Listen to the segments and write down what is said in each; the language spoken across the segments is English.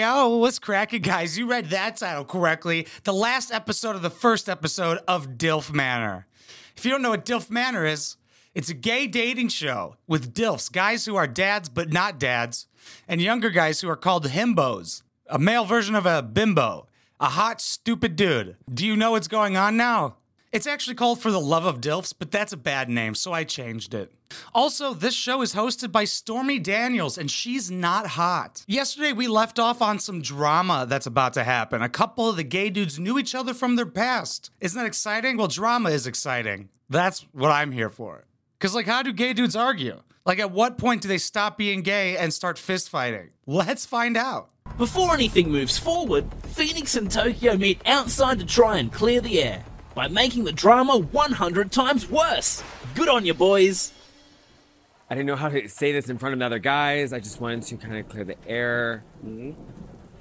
Yo, what's cracking, guys? You read that title correctly. The last episode of the first episode of DILF Manor. If you don't know what DILF Manor is, it's a gay dating show with DILFs, guys who are dads but not dads, and younger guys who are called himbos, a male version of a bimbo, a hot, stupid dude. Do you know what's going on now? It's actually called For the Love of DILFs, but that's a bad name, so I changed it. Also, this show is hosted by Stormy Daniels, and she's not hot. Yesterday, we left off on some drama that's about to happen. A couple of the gay dudes knew each other from their past. Isn't that exciting? Well, drama is exciting. That's what I'm here for. Because, like, how do gay dudes argue? Like, at what point do they stop being gay and start fist fighting? Let's find out. Before anything moves forward, Phoenix and Tokyo meet outside to try and clear the air by making the drama 100 times worse. Good on you, boys. I didn't know how to say this in front of the other guys. I just wanted to kind of clear the air. Mm-hmm.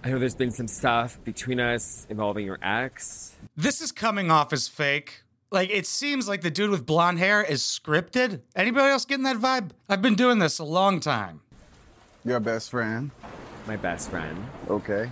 I know there's been some stuff between us involving your ex. This is coming off as fake. Like, it seems like the dude with blonde hair is scripted. Anybody else getting that vibe? I've been doing this a long time. Your best friend. My best friend. Okay.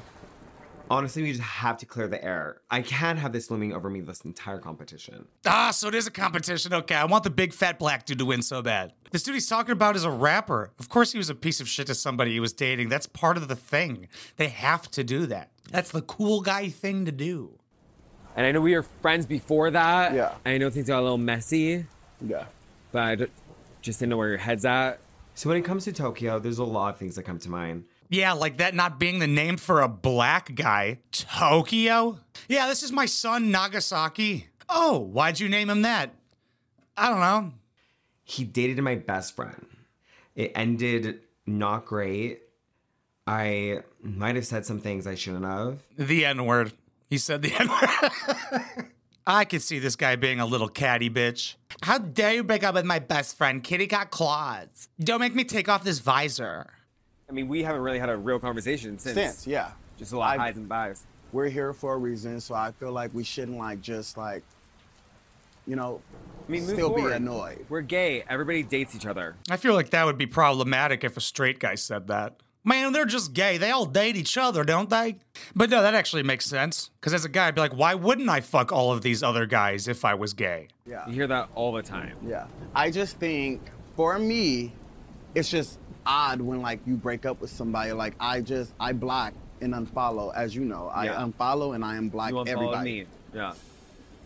Honestly, we just have to clear the air. I can't have this looming over me this entire competition. Ah, so it is a competition. Okay, I want the big fat black dude to win so bad. This dude he's talking about is a rapper. Of course, he was a piece of shit to somebody he was dating. That's part of the thing. They have to do that. That's the cool guy thing to do. And I know we were friends before that. Yeah. I know things got a little messy, Yeah. but I d- just didn't know where your head's at. So when it comes to Tokyo, there's a lot of things that come to mind. Yeah, like that not being the name for a black guy. Tokyo? Yeah, this is my son, Nagasaki. Oh, why'd you name him that? I don't know. He dated my best friend. It ended not great. I might have said some things I shouldn't have. The N word. He said the N word. I could see this guy being a little catty bitch. How dare you break up with my best friend? Kitty got claws. Don't make me take off this visor. I mean, we haven't really had a real conversation since. Since, yeah. Just a lot of I- highs and buys. We're here for a reason, so I feel like we shouldn't like just like, you know, I mean, move still be annoyed. We're gay. Everybody dates each other. I feel like that would be problematic if a straight guy said that. Man, they're just gay. They all date each other, don't they? But no, that actually makes sense. Because as a guy, I'd be like, why wouldn't I fuck all of these other guys if I was gay? Yeah. You hear that all the time. Yeah. I just think for me, it's just odd when like you break up with somebody. Like I just I block and unfollow, as you know. I Yeah. unfollow and I unblock You unfollowed everybody. me. Yeah.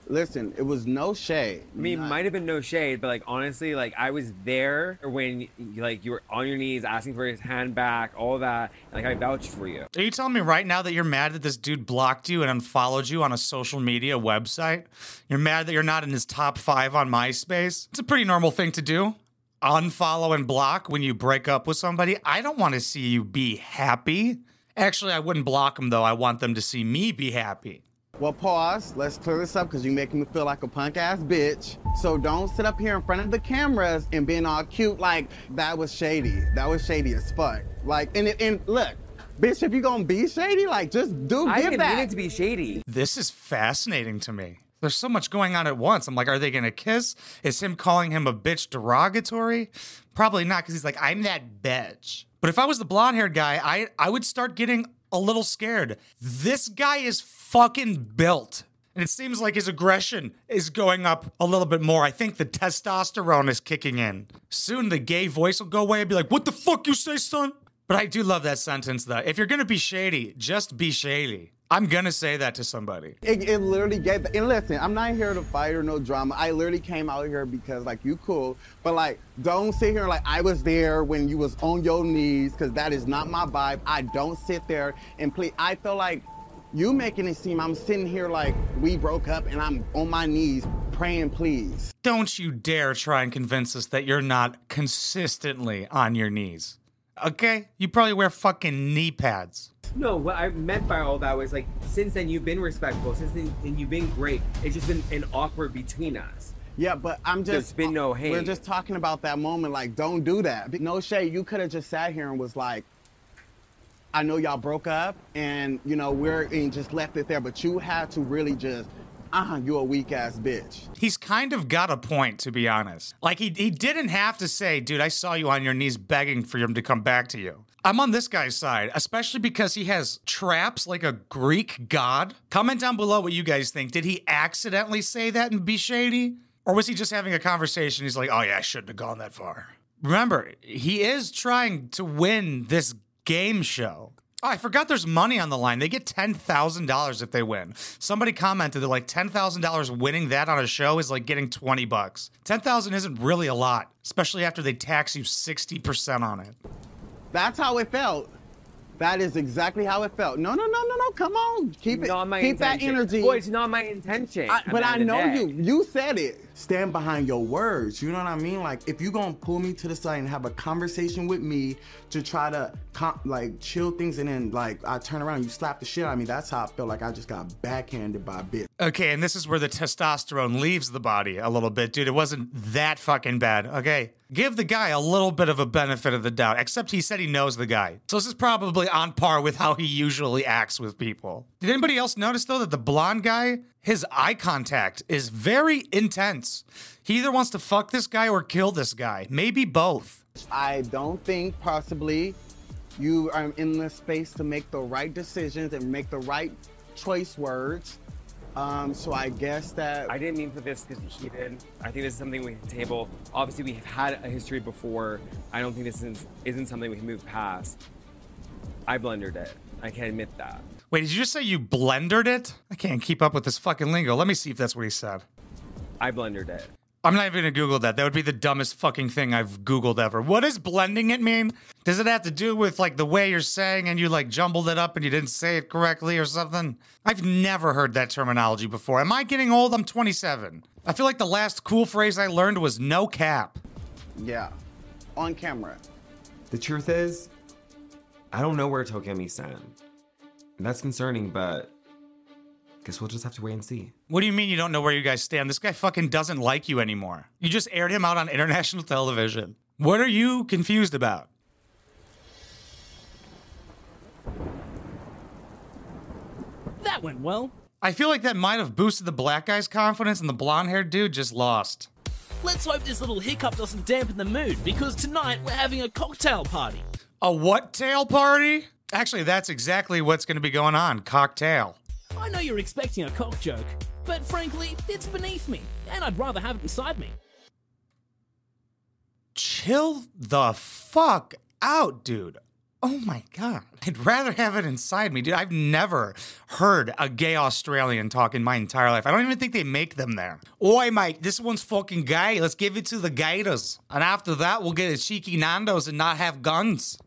Listen, it was no shade. I mean, Not- might have been no shade, but like honestly, like I was there when like you were on your knees asking for his hand back, all that. And, like I vouched for you. Are you telling me right now that you're mad that this dude blocked you and unfollowed you on a social media website? You're mad that you're not in his top five on MySpace? It's a pretty normal thing to do. Unfollow and block when you break up with somebody. I don't want to see you be happy. Actually, I wouldn't block them though. I want them to see me be happy. Well, pause. Let's clear this up because you're making me feel like a punk ass bitch. So don't sit up here in front of the cameras and being all cute like that was shady. That was shady as fuck. Like, and it, and look, bitch, if you're gonna be shady, like just do I give didn't that. mean it to be shady. This is fascinating to me. There's so much going on at once. I'm like, are they going to kiss? Is him calling him a bitch derogatory? Probably not, because he's like, I'm that bitch. But if I was the blonde haired guy, I, I would start getting a little scared. This guy is fucking built. And it seems like his aggression is going up a little bit more. I think the testosterone is kicking in. Soon the gay voice will go away and be like, What the fuck you say, son? But I do love that sentence though. If you're gonna be shady, just be shady. I'm gonna say that to somebody. It, it literally gave. And listen, I'm not here to fight or no drama. I literally came out here because like you cool, but like don't sit here like I was there when you was on your knees because that is not my vibe. I don't sit there and please. I feel like you making it seem I'm sitting here like we broke up and I'm on my knees praying please. Don't you dare try and convince us that you're not consistently on your knees. Okay? You probably wear fucking knee pads. No, what I meant by all that was like since then you've been respectful, since then and you've been great. It's just been an awkward between us. Yeah, but I'm just. There's been no hate. We're just talking about that moment. Like, don't do that. No shade. You could have just sat here and was like, I know y'all broke up, and you know we're and just left it there. But you had to really just, uh, huh, you a weak ass bitch. He's kind of got a point, to be honest. Like, he, he didn't have to say, dude, I saw you on your knees begging for him to come back to you. I'm on this guy's side, especially because he has traps like a Greek god. Comment down below what you guys think. Did he accidentally say that and be shady? Or was he just having a conversation? He's like, oh yeah, I shouldn't have gone that far. Remember, he is trying to win this game show. Oh, I forgot there's money on the line. They get $10,000 if they win. Somebody commented that like $10,000 winning that on a show is like getting 20 bucks. 10,000 isn't really a lot, especially after they tax you 60% on it. That's how it felt. That is exactly how it felt. No, no, no, no, no. Come on. Keep it. Not my keep that energy. Boy, it's not my intention. I- but I end of the know day. you. You said it. Stand behind your words. You know what I mean? Like if you're gonna pull me to the side and have a conversation with me to try to com- like chill things, and then like I turn around, you slap the shit out of me. That's how I felt like I just got backhanded by a bitch. Okay, and this is where the testosterone leaves the body a little bit, dude. It wasn't that fucking bad. Okay. Give the guy a little bit of a benefit of the doubt, except he said he knows the guy. So this is probably on par with how he usually acts with people. Did anybody else notice, though, that the blonde guy, his eye contact is very intense? He either wants to fuck this guy or kill this guy. Maybe both. I don't think possibly you are in the space to make the right decisions and make the right choice words. Um, so I guess that I didn't mean for this to be heated. I think this is something we can table. Obviously, we've had a history before. I don't think this is, isn't something we can move past. I blundered it. I can't admit that. Wait, did you just say you blendered it? I can't keep up with this fucking lingo. Let me see if that's what he said. I blundered it. I'm not even gonna Google that. That would be the dumbest fucking thing I've Googled ever. What does blending it mean? Does it have to do with like the way you're saying and you like jumbled it up and you didn't say it correctly or something? I've never heard that terminology before. Am I getting old? I'm 27. I feel like the last cool phrase I learned was no cap. yeah, on camera. The truth is, I don't know where Tokyo stand. And that's concerning, but guess we'll just have to wait and see. What do you mean you don't know where you guys stand? This guy fucking doesn't like you anymore. You just aired him out on international television. What are you confused about? That went well. I feel like that might have boosted the black guy's confidence and the blonde haired dude just lost. Let's hope this little hiccup doesn't dampen the mood because tonight we're having a cocktail party. A what tail party? Actually, that's exactly what's going to be going on. Cocktail. I know you're expecting a cock joke, but frankly, it's beneath me, and I'd rather have it inside me. Chill the fuck out, dude. Oh my god. I'd rather have it inside me, dude. I've never heard a gay Australian talk in my entire life. I don't even think they make them there. Oi, mate, this one's fucking gay. Let's give it to the gators. And after that, we'll get a cheeky Nando's and not have guns.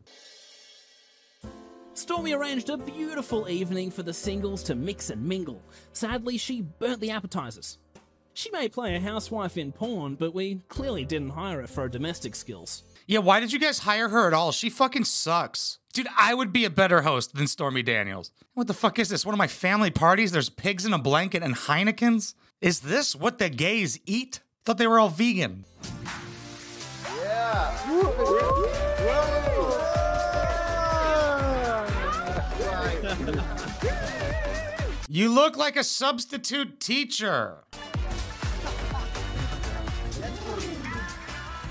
Stormy arranged a beautiful evening for the singles to mix and mingle. Sadly, she burnt the appetizers. She may play a housewife in porn, but we clearly didn't hire her for her domestic skills. Yeah, why did you guys hire her at all? She fucking sucks. Dude, I would be a better host than Stormy Daniels. What the fuck is this? One of my family parties? There's pigs in a blanket and Heinekens? Is this what the gays eat? Thought they were all vegan. You look like a substitute teacher.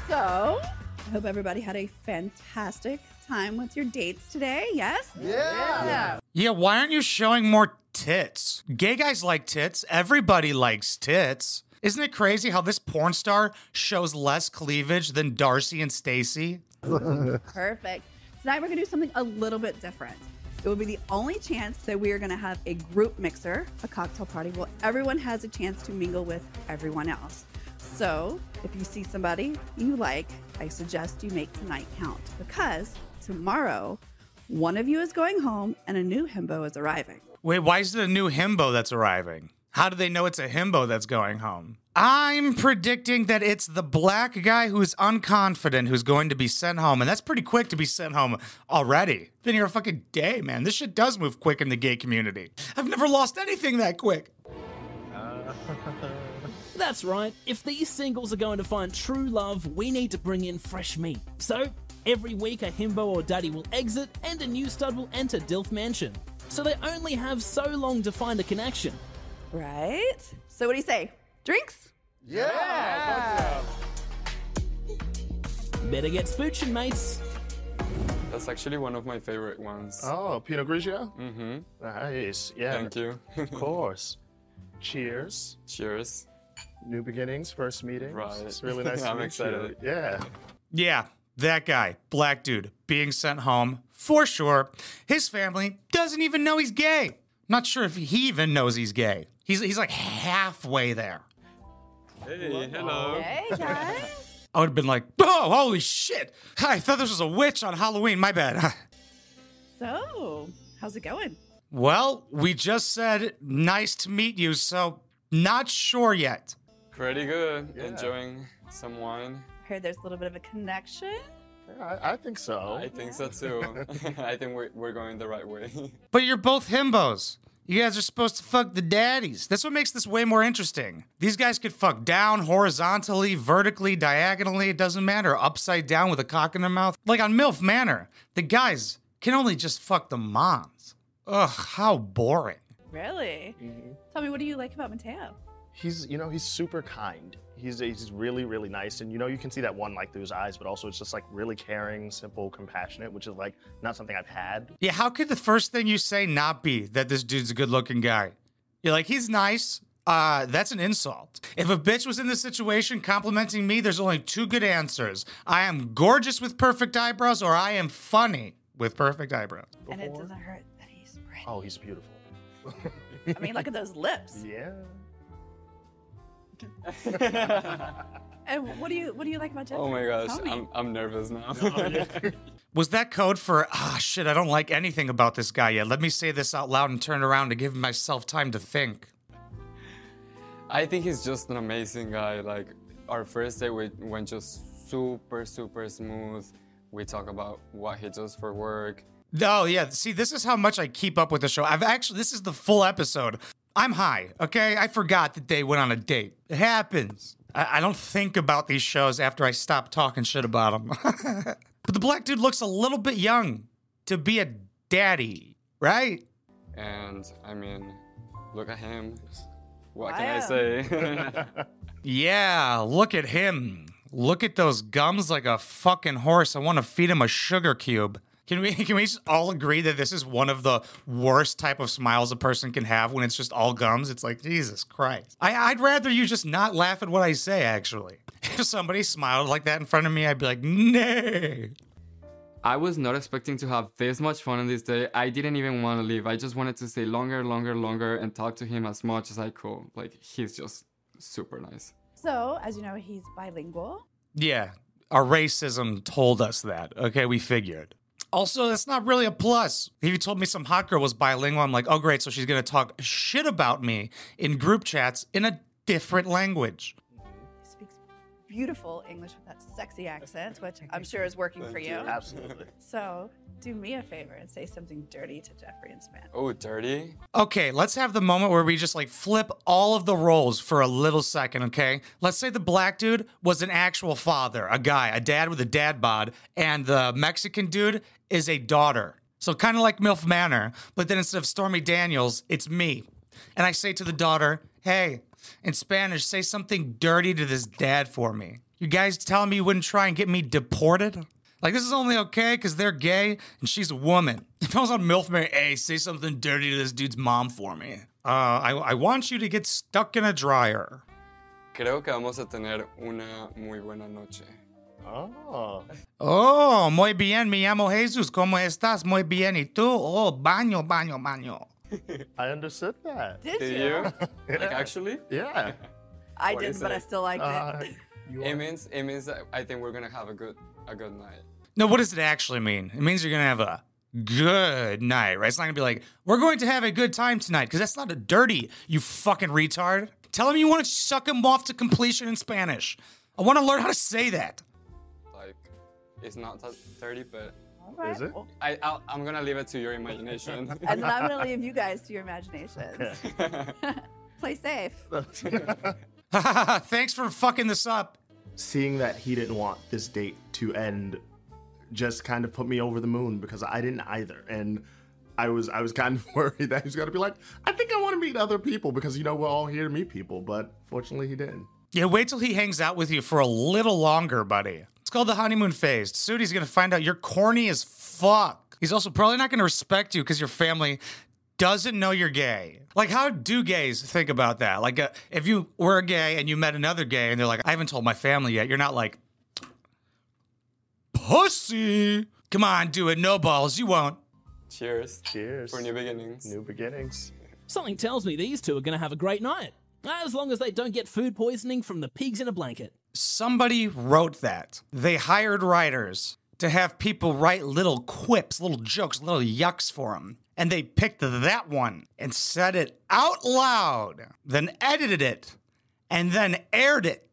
So, I hope everybody had a fantastic time with your dates today. Yes? Yeah. Yeah, why aren't you showing more tits? Gay guys like tits. Everybody likes tits. Isn't it crazy how this porn star shows less cleavage than Darcy and Stacy? Perfect. Tonight we're going to do something a little bit different. It will be the only chance that we are going to have a group mixer, a cocktail party, where everyone has a chance to mingle with everyone else. So, if you see somebody you like, I suggest you make tonight count because tomorrow, one of you is going home and a new himbo is arriving. Wait, why is it a new himbo that's arriving? How do they know it's a himbo that's going home? I'm predicting that it's the black guy who's unconfident who's going to be sent home. And that's pretty quick to be sent home already. Been here a fucking day, man. This shit does move quick in the gay community. I've never lost anything that quick. That's right, if these singles are going to find true love, we need to bring in fresh meat. So, every week a himbo or daddy will exit and a new stud will enter Dilf Mansion. So they only have so long to find a connection. Right? So, what do you say? Drinks? Yeah. Better get spooching, mates. That's actually one of my favorite ones. Oh, Pinot Grigio? Mm-hmm. Nice. Yeah. Thank you. Of course. Cheers. Cheers. New beginnings, first meeting. Right. It's really nice to I'm meet excited. you. Yeah. Yeah, that guy, black dude, being sent home for sure. His family doesn't even know he's gay. Not sure if he even knows he's gay. He's he's like halfway there. Hey, hello. Hey guys. I would have been like, oh, holy shit! I thought this was a witch on Halloween. My bad. so, how's it going? well, we just said nice to meet you, so not sure yet. Pretty good. Enjoying some wine. Heard there's a little bit of a connection. Yeah, I, I think so. I think so too. I think we're, we're going the right way. But you're both himbos. You guys are supposed to fuck the daddies. That's what makes this way more interesting. These guys could fuck down, horizontally, vertically, diagonally, it doesn't matter, upside down with a cock in their mouth. Like on MILF Manor, the guys can only just fuck the moms. Ugh, how boring. Really? Mm-hmm. Tell me, what do you like about Mateo? he's, you know, he's super kind. He's, he's really, really nice. And, you know, you can see that one like through his eyes, but also it's just like really caring, simple, compassionate, which is like not something I've had. Yeah, how could the first thing you say not be that this dude's a good looking guy? You're like, he's nice. Uh, that's an insult. If a bitch was in this situation complimenting me, there's only two good answers. I am gorgeous with perfect eyebrows, or I am funny with perfect eyebrows. And it doesn't hurt that he's pretty. Oh, he's beautiful. I mean, look at those lips. Yeah. And what do you what do you like about Jeffrey? oh my gosh, I'm, I'm nervous now. Was that code for, ah, shit, I don't like anything about this guy yet? Let me say this out loud and turn around to give myself time to think. I think he's just an amazing guy. Like our first date we went just super, super smooth. We talk about what he does for work. Oh, yeah. See, this is how much I keep up with the show. I've actually, this is the full episode. I'm high, okay? I forgot that they went on a date. It happens. I, I don't think about these shows after I stop talking shit about them. but the black dude looks a little bit young to be a daddy, right? And I mean, look at him. What can I Wow. say? Yeah, look at him. Look at those gums like a fucking horse. I want to feed him a sugar cube. Can we can we just all agree that this is one of the worst type of smiles a person can have when it's just all gums? It's like Jesus Christ. I, I'd rather you just not laugh at what I say. Actually, if somebody smiled like that in front of me, I'd be like, nay. I was not expecting to have this much fun on this day. I didn't even want to leave. I just wanted to stay longer, longer, longer and talk to him as much as I could. Like, he's just super nice. So, as you know, he's bilingual. Yeah, our racism told us that. Okay, we figured. Also, that's not really a plus. If you told me some hot girl was bilingual, I'm like, oh, great. So she's going to talk shit about me in group chats in a different language. He speaks beautiful English with that sexy accent, which I'm sure is working for you. Absolutely. So, do me a favor and say something dirty to Jeffrey and Spanish. Oh, dirty? Okay, let's have the moment where we just like flip all of the roles for a little second, okay? Let's say the black dude was an actual father, a guy, a dad with a dad bod, and the Mexican dude is a daughter. So kind of like MILF Manor, but then instead of Stormy Daniels, it's me. And I say to the daughter, hey, in Spanish, say something dirty to this dad for me. You guys telling me you wouldn't try and get me deported? Like, this is only okay because they're gay and she's a woman. If I was on MILF Manor, hey, say something dirty to this dude's mom for me. Uh, I, I want you to get stuck in a dryer. Creo que vamos a tener una muy buena noche. Oh. Oh, muy bien, me llamo Jesus. ¿Cómo estás? Muy bien. ¿Y tú? Oh, baño, baño, baño. I understood that. Did, Do you? you? like, actually? Yeah. I didn't, is but I still liked Uh, it. you It means, it means I think we're gonna have a good, a good night. No, what does it actually mean? It means you're going to have a good night, right? It's not going to be like, we're going to have a good time tonight, because that's not a dirty, you fucking retard. Tell him you want to suck him off to completion in Spanish. I want to learn how to say that. Like, it's not that dirty, but All right. Is it? well, I, I'll, I'm gonna leave it to your imagination. and then I'm going to leave you guys to your imaginations. Play safe. Thanks for fucking this up. Seeing that he didn't want this date to end just kind of put me over the moon because I didn't either. And I was I was kind of worried that he's gonna be like, I think I want to meet other people because you know we're all here to meet people, but fortunately he didn't. Yeah, wait till he hangs out with you for a little longer, buddy. It's called the honeymoon phase. Soon he's gonna find out you're corny as fuck. He's also probably not gonna respect you because your family doesn't know you're gay. Like, how do gays think about that? Like, uh, if you were a gay and you met another gay and they're like, I haven't told my family yet, you're not like, pussy. Come on, do it. No balls. You won't. Cheers. Cheers. For new beginnings. New beginnings. Something tells me these two are going to have a great night. As long as they don't get food poisoning from the pigs in a blanket. Somebody wrote that. They hired writers to have people write little quips, little jokes, little yucks for them. And they picked that one and said it out loud, then edited it, and then aired it.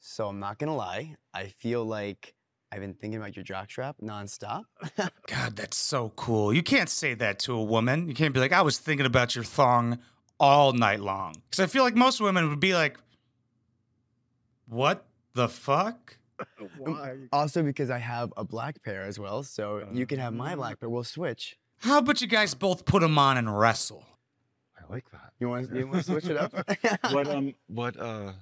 So I'm not gonna lie, I feel like I've been thinking about your jockstrap nonstop. God, that's so cool. You can't say that to a woman. You can't be like, I was thinking about your thong all night long. Because I feel like most women would be like, what the fuck? also because I have a black pair as well, so you can have my black pair. We'll switch. How about you guys both put them on and wrestle? I like that. You want you want to switch it up? What um what uh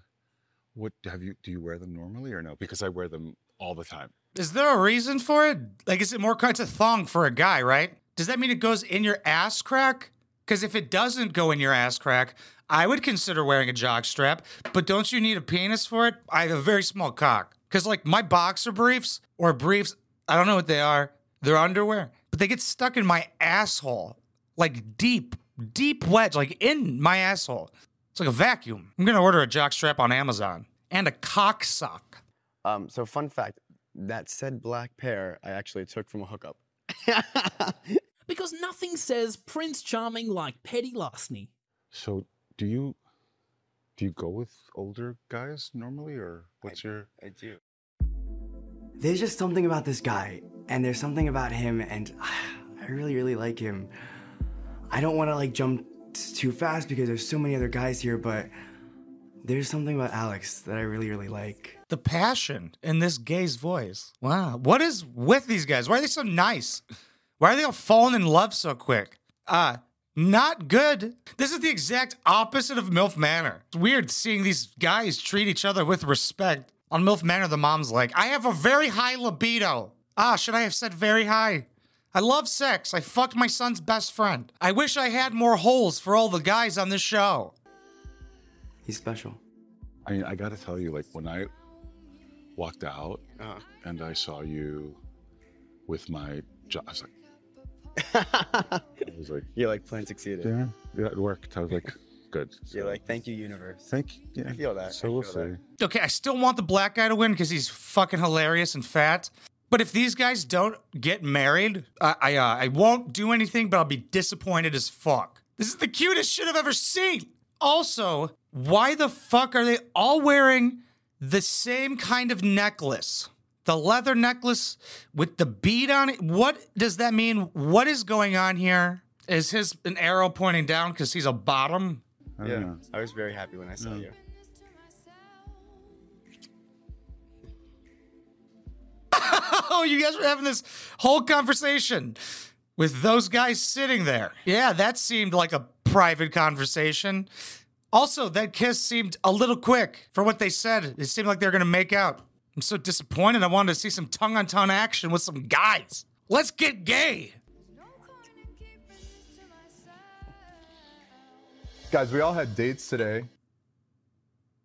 what have you do you wear them normally or no? Because I wear them all the time. Is there a reason for it? Like, is it more kinds of thong for a guy, right? Does that mean it goes in your ass crack? Because if it doesn't go in your ass crack, I would consider wearing a jock strap. But don't you need a penis for it? I have a very small cock. Because, like, my boxer briefs or briefs, I don't know what they are. They're underwear, but they get stuck in my asshole. Like, deep, deep wedge, like in my asshole. It's like a vacuum. I'm going to order a jock strap on Amazon and a cock sock. um, so fun fact, that said black pair I actually took from a hookup. Because nothing says Prince Charming like petty larceny. So do you do you go with older guys normally or what's your I do. There's just something about this guy, and there's something about him, and I really, really like him. I don't want to like jump t- too fast because there's so many other guys here, but there's something about Alex that I really, really like. the passion in this gay's voice. Wow. What is with these guys? Why are they so nice? Why are they all falling in love so quick? Uh, not good. This is the exact opposite of MILF Manor. It's weird seeing these guys treat each other with respect. On MILF Manor, the mom's like, I have a very high libido. Ah, should I have said very high? I love sex. I fucked my son's best friend. I wish I had more holes for all the guys on this show. He's special. I mean, I got to tell you like when I walked out Uh-huh. and I saw you with my job, I was like I was like, You're like plan succeeded. yeah, yeah, it worked. I was like, good. You're So, like, thank you, universe. thank you. Yeah. I feel that. So I we'll feel see. that. Okay, I still want the black guy to win because he's fucking hilarious and fat. But if these guys don't get married, I I, uh, I won't do anything, but I'll be disappointed as fuck. This is the cutest shit I've ever seen. Also, why the fuck are they all wearing the same kind of necklace? The leather necklace with the bead on it. What does that mean? What is going on here? Is his an arrow pointing down because he's a bottom? I Yeah, know. I was very happy when I saw mm. you. Oh, you guys were having this whole conversation with those guys sitting there. Yeah, that seemed like a private conversation. Also, that kiss seemed a little quick for what they said. It seemed like they were going to make out. I'm so disappointed. I wanted to see some tongue on tongue action with some guys. Let's get gay. Guys, we all had dates today.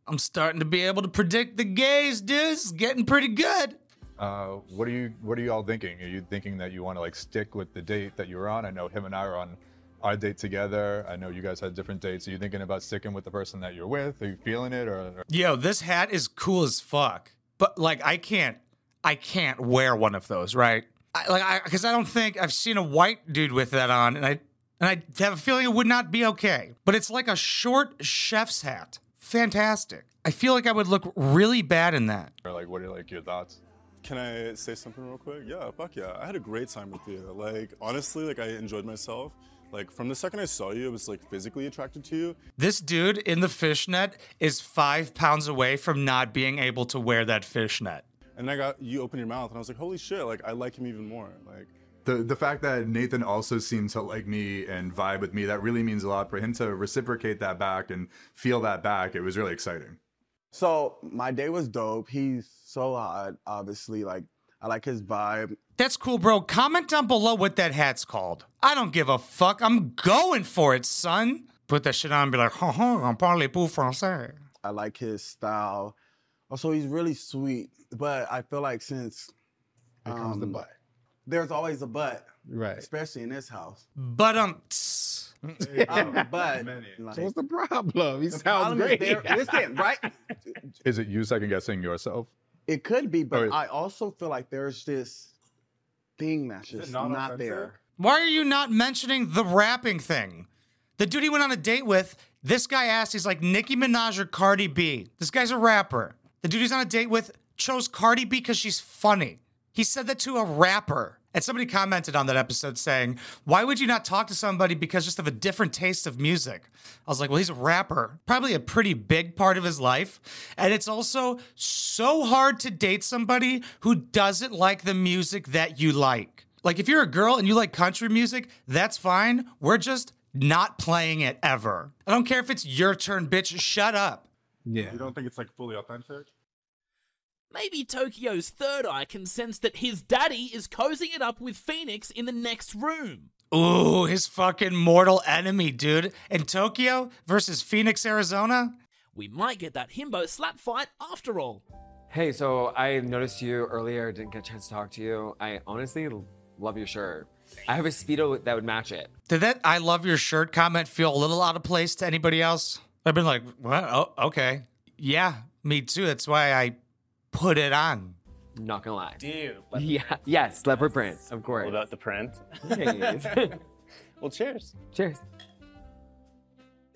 I'm starting to be able to predict the gays, dude. It's getting pretty good. Uh, what are you What are you all thinking? Are you thinking that you want to like stick with the date that you were on? I know him and I are on our date together. I know you guys had different dates. Are you thinking about sticking with the person that you're with? Are you feeling it, or, or Yo, this hat is cool as fuck. But like, I can't, I can't wear one of those, right? I, like, I because I don't think I've seen a white dude with that on, and I and I have a feeling it would not be okay. But it's like a short chef's hat. Fantastic. I feel like I would look really bad in that. or like what are like your thoughts? Can I say something real quick? Yeah, fuck yeah. I had a great time with you. Like, honestly, like, I enjoyed myself. Like, from the second I saw you, I was, like, physically attracted to you. This dude in the fishnet is five pounds away from not being able to wear that fishnet. And I got, you open your mouth, and I was like, holy shit, like, I like him even more. Like, The the fact that Nathan also seemed to like me and vibe with me that really means a lot for him to reciprocate that back and feel that back. It was really exciting. So my day was dope. He's so hot, obviously. Like I like his vibe. That's cool, bro. Comment down below what that hat's called. I don't give a fuck. I'm going for it, son. Put that shit on and be like, ha ha, I'm parle-vous français. I like his style. Also, he's really sweet. But I feel like since Here comes the um, butt. there's always a but, Right. especially in this house. But um, Um, but like, So what's the problem? He the sounds problem great. there- listen, right? Is it you second guessing yourself? It could be, but Or- I also feel like there's this thing that's just not not, there. why are you not mentioning the rapping thing? The dude he went on a date with, this guy asked, he's like, Nicki Minaj or Cardi B? This guy's a rapper. The dude he's on a date with chose Cardi B because she's funny. He said that to a rapper. And somebody commented on that episode saying, Why would you not talk to somebody because just of a different taste of music? I was like, Well, he's a rapper, probably a pretty big part of his life. And it's also so hard to date somebody who doesn't like the music that you like. Like, if you're a girl and you like country music, that's fine. We're just not playing it ever. I don't care if it's your turn, bitch. Shut up. Yeah. You don't think it's like fully authentic? Maybe Tokyo's third eye can sense that his daddy is cozying it up with Phoenix in the next room. Ooh, his fucking mortal enemy, dude. In Tokyo versus Phoenix, Arizona? We might get that himbo slap fight after all. Hey, so I noticed you earlier, didn't get a chance to talk to you. I honestly love your shirt. I have a Speedo that would match it. Did that I love your shirt comment feel a little out of place to anybody else? I've been like, what? Oh, okay. Yeah, me too. That's why I put it on. Not gonna lie. Dude. Yeah, yes, leopard print, of course. What about the print? Well, cheers. Cheers.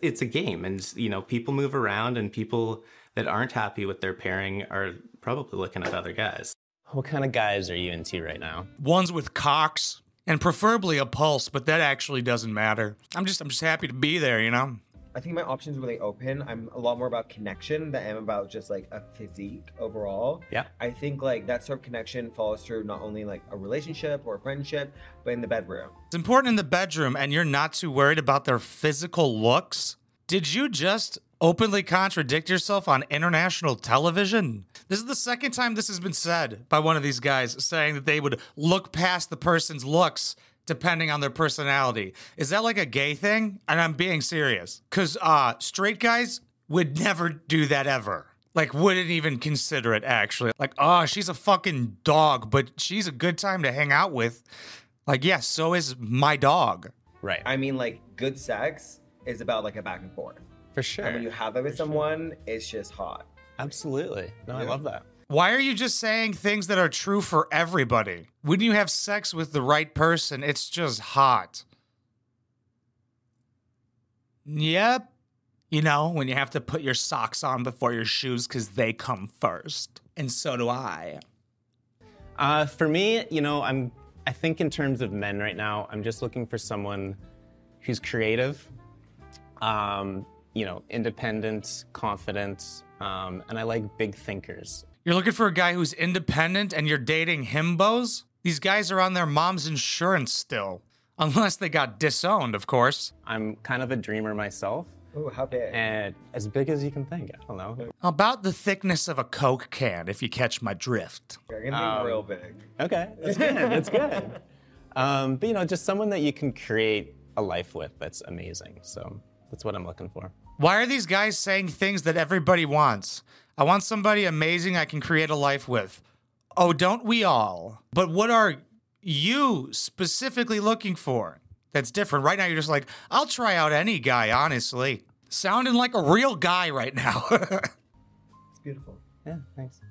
it's a game and you know people move around and people that aren't happy with their pairing are probably looking at other guys What kind of guys are you into right now? Ones with cocks and preferably a pulse, but that actually doesn't matter. I'm just I'm just happy to be there, you know? I think my options are really open. I'm a lot more about connection than I am about just like a physique overall. Yeah. I think like that sort of connection follows through not only like a relationship or a friendship, but in the bedroom. It's important in the bedroom and you're not too worried about their physical looks. Did you just openly contradict yourself on international television? This is the second time this has been said by one of these guys saying that they would look past the person's looks depending on their personality. Is that like a gay thing? And I'm being serious. Cuz uh straight guys would never do that ever. Like wouldn't even consider it actually. Like, "Oh, she's a fucking dog, but she's a good time to hang out with." Like, yes, so is my dog. Right. I mean, like good sex is about like a back and forth. For sure. And when you have it with someone, it's just hot. Absolutely. No, I love that. Why are you just saying things that are true for everybody? When you have sex with the right person, it's just hot. Yep. You know, when you have to put your socks on before your shoes because they come first. And so do I. Uh, for me, you know, I'm. I think in terms of men right now, I'm just looking for someone who's creative, um, you know, independent, confident, um, and I like big thinkers. You're looking for a guy who's independent and you're dating himbos? These guys are on their mom's insurance still. Unless they got disowned, of course. I'm kind of a dreamer myself. Ooh, how big? And as big as you can think. I don't know. About the thickness of a Coke can, if you catch my drift. You're gonna be Um, real big. Okay, that's good. That's good. Um, but you know, just someone that you can create a life with that's amazing. So that's what I'm looking for. Why are these guys saying things that everybody wants? I want somebody amazing I can create a life with. Oh, don't we all? But what are you specifically looking for? That's different. Right now, you're just like, I'll try out any guy, honestly. Sounding like a real guy right now. It's beautiful. Yeah, thanks.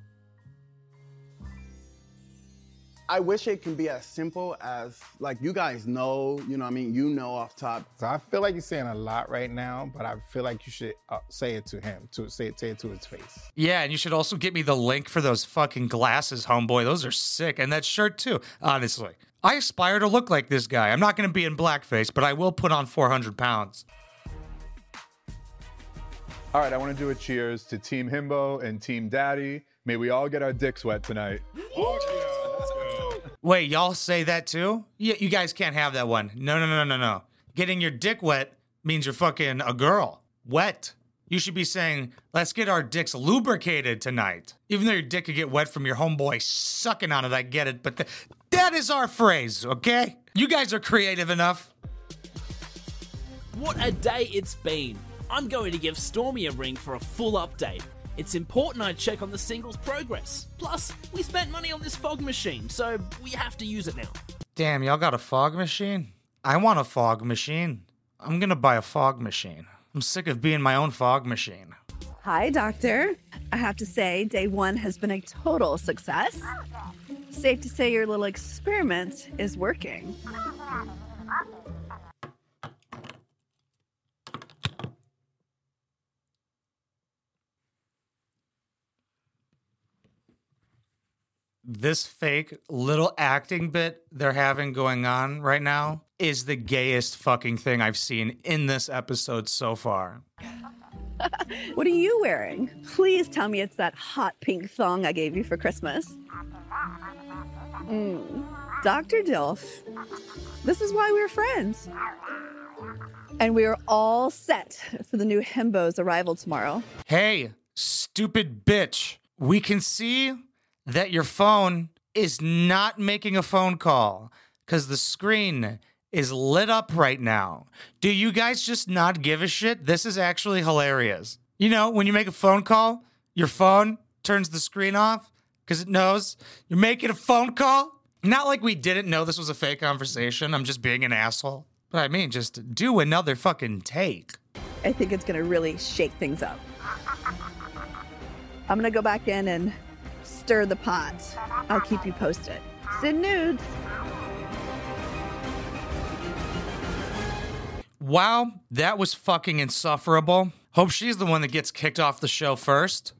I wish it can be as simple as like you guys know, you know what I mean? You know off top. So I feel like you're saying a lot right now, but I feel like you should uh, say it to him, to say it, say it to his face. yeah, and you should also get me the link for those fucking glasses, homeboy. Those are sick. And that shirt, too, honestly. I aspire to look like this guy. I'm not going to be in blackface, but I will put on 400 pounds. All right, I want to do a cheers to Team Himbo and Team Daddy. May we all get our dicks wet tonight. Wait, y'all say that too? Yeah, you guys can't have that one. No, no, no, no, no. Getting your dick wet means you're fucking a girl. Wet. You should be saying, let's get our dicks lubricated tonight. Even though your dick could get wet from your homeboy sucking on it, I get it. But th- that is our phrase, okay? You guys are creative enough. What a day it's been! I'm going to give Stormy a ring for a full update. It's important I check on the single's progress. Plus, we spent money on this fog machine, so we have to use it now. Damn, y'all got a fog machine? I want a fog machine. I'm gonna buy a fog machine. I'm sick of being my own fog machine. Hi, doctor. I have to say, day one has been a total success. Safe to say your little experiment is working. This fake little acting bit they're having going on right now is the gayest fucking thing I've seen in this episode so far. What are you wearing? Please tell me it's that hot pink thong I gave you for Christmas. Mm. Dr. Dilf, this is why we're friends. And we are all set for the new Himbo's arrival tomorrow. Hey, stupid bitch. We can see that your phone is not making a phone call because the screen is lit up right now. Do you guys just not give a shit? This is actually hilarious. You know, when you make a phone call, your phone turns the screen off because it knows you're making a phone call. Not like we didn't know this was a fake conversation. I'm just being an asshole. But I mean, just do another fucking take. I think it's going to really shake things up. I'm going to go back in and stir the pot. I'll keep you posted. Send nudes. Wow, that was fucking insufferable. Hope she's the one that gets kicked off the show first.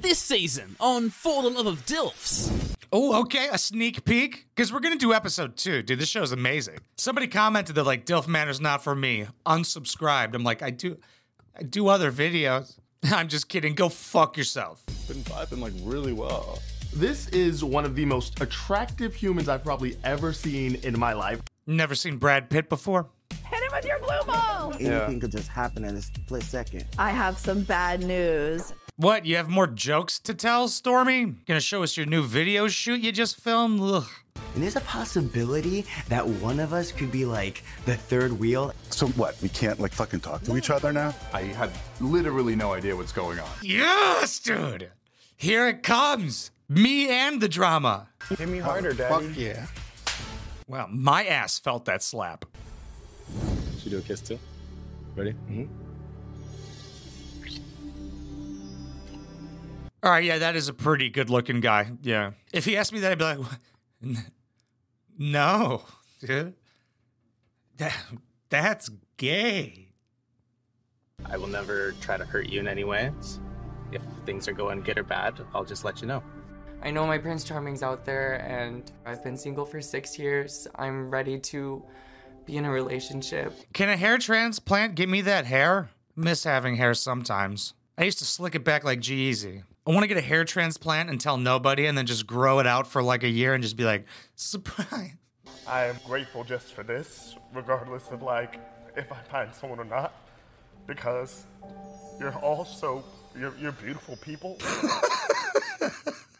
This season on For the Love of Dilfs. Oh, okay, a sneak peek because we're gonna do episode two, dude. This show is amazing. Somebody commented that like Dilf Manor's not for me. Unsubscribed. I'm like, I do, I do other videos. I'm just kidding. Go fuck yourself. Been vibing like really well. This is one of the most attractive humans I've probably ever seen in my life. Never seen Brad Pitt before. Hit him with your blue ball. Anything could just happen in a split second. I have some bad news. What? You have more jokes to tell, Stormy? Gonna show us your new video shoot you just filmed? Ugh. And there's a possibility that one of us could be like the third wheel. So what? We can't like fucking talk to each other now? I had literally no idea what's going on. Yes, dude. Here it comes. Me and the drama. Hit me harder, daddy. Fuck yeah. Wow, my ass felt that slap. Should we do a kiss too? Ready? Mm-hmm. All right, yeah, that is a pretty good looking guy. Yeah. If he asked me that, I'd be like, "N- no, dude. That, that's gay. I will never try to hurt you in any way. If things are going good or bad, I'll just let you know. I know my Prince Charming's out there, and I've been single for six years. I'm ready to be in a relationship. Can a hair transplant give me that hair? Miss having hair sometimes. I used to slick it back like G-Eazy. I want to get a hair transplant and tell nobody and then just grow it out for like a year and just be like, surprise. I am grateful just for this, regardless of like if I find someone or not, because you're all so you're, you're beautiful people.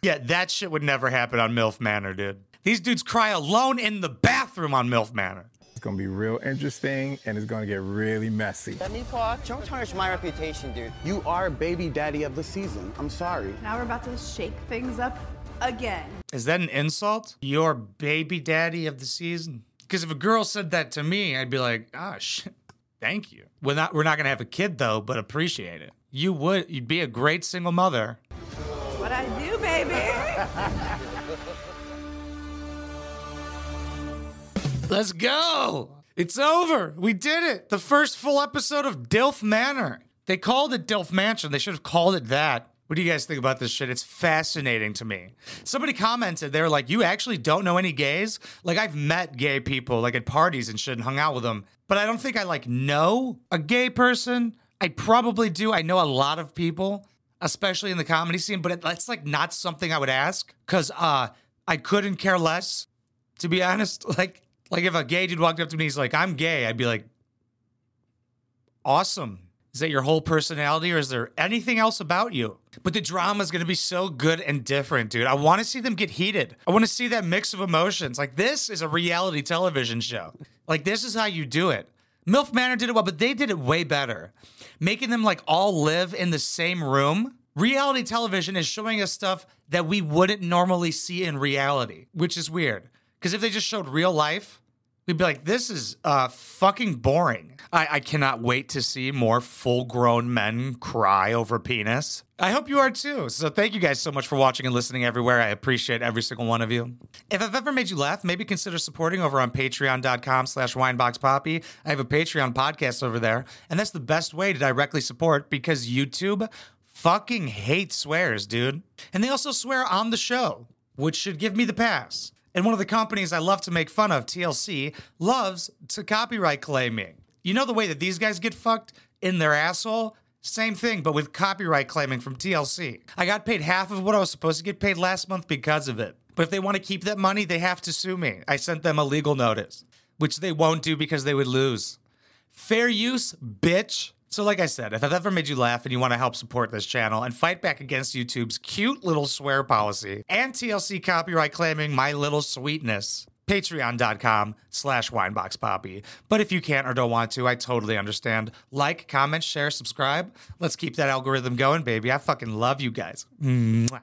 Yeah, that shit would never happen on MILF Manor, dude. These dudes cry alone in the bathroom on MILF Manor. It's gonna be real interesting and it's gonna get really messy. Let me talk. Don't tarnish my reputation, dude. You are baby daddy of the season. I'm sorry. Now we're about to shake things up again. Is that an insult? Your baby daddy of the season? Because if a girl said that to me, I'd be like, ah, shit, thank you. We're not, we're not gonna have a kid though, but appreciate it. You would, you'd be a great single mother. What I do, baby? Let's go. It's over. We did it. The first full episode of Dilf Manor. They called it Dilf Mansion. They should have called it that. What do you guys think about this shit? It's fascinating to me. Somebody commented, they were like, You actually don't know any gays? Like, I've met gay people, like at parties and shit, and hung out with them, but I don't think I like know a gay person. I probably do. I know a lot of people, especially in the comedy scene, but that's like not something I would ask because uh, I couldn't care less, to be honest. Like, Like if a gay dude walked up to me, he's like, I'm gay, I'd be like, awesome. Is that your whole personality or is there anything else about you? But the drama is going to be so good and different, dude. I want to see them get heated. I want to see that mix of emotions. Like, this is a reality television show. Like, this is how you do it. MILF Manor did it well, but they did it way better. Making them like all live in the same room. Reality television is showing us stuff that we wouldn't normally see in reality, which is weird. Because if they just showed real life, we'd be like, this is uh, fucking boring. I, I cannot wait to see more full grown men cry over penis. I hope you are too. So thank you guys so much for watching and listening everywhere. I appreciate every single one of you. If I've ever made you laugh, maybe consider supporting over on patreon.com slash wineboxpapi. I have a Patreon podcast over there, and that's the best way to directly support because YouTube fucking hates swears, dude. And they also swear on the show, which should give me the pass. And one of the companies I love to make fun of, TLC, loves to copyright claim me. You know the way that these guys get fucked in their asshole? Same thing, but with copyright claiming from TLC. I got paid half of what I was supposed to get paid last month because of it. But if they want to keep that money, they have to sue me. I sent them a legal notice, which they won't do because they would lose. Fair use, bitch. So, like I said, if I've ever made you laugh and you want to help support this channel and fight back against YouTube's cute little swear policy and TLC copyright claiming my little sweetness, patreon.com slash wineboxpapi. But if you can't or don't want to, I totally understand. Like, comment, share, subscribe. Let's keep that algorithm going, baby. I fucking love you guys. Mwah.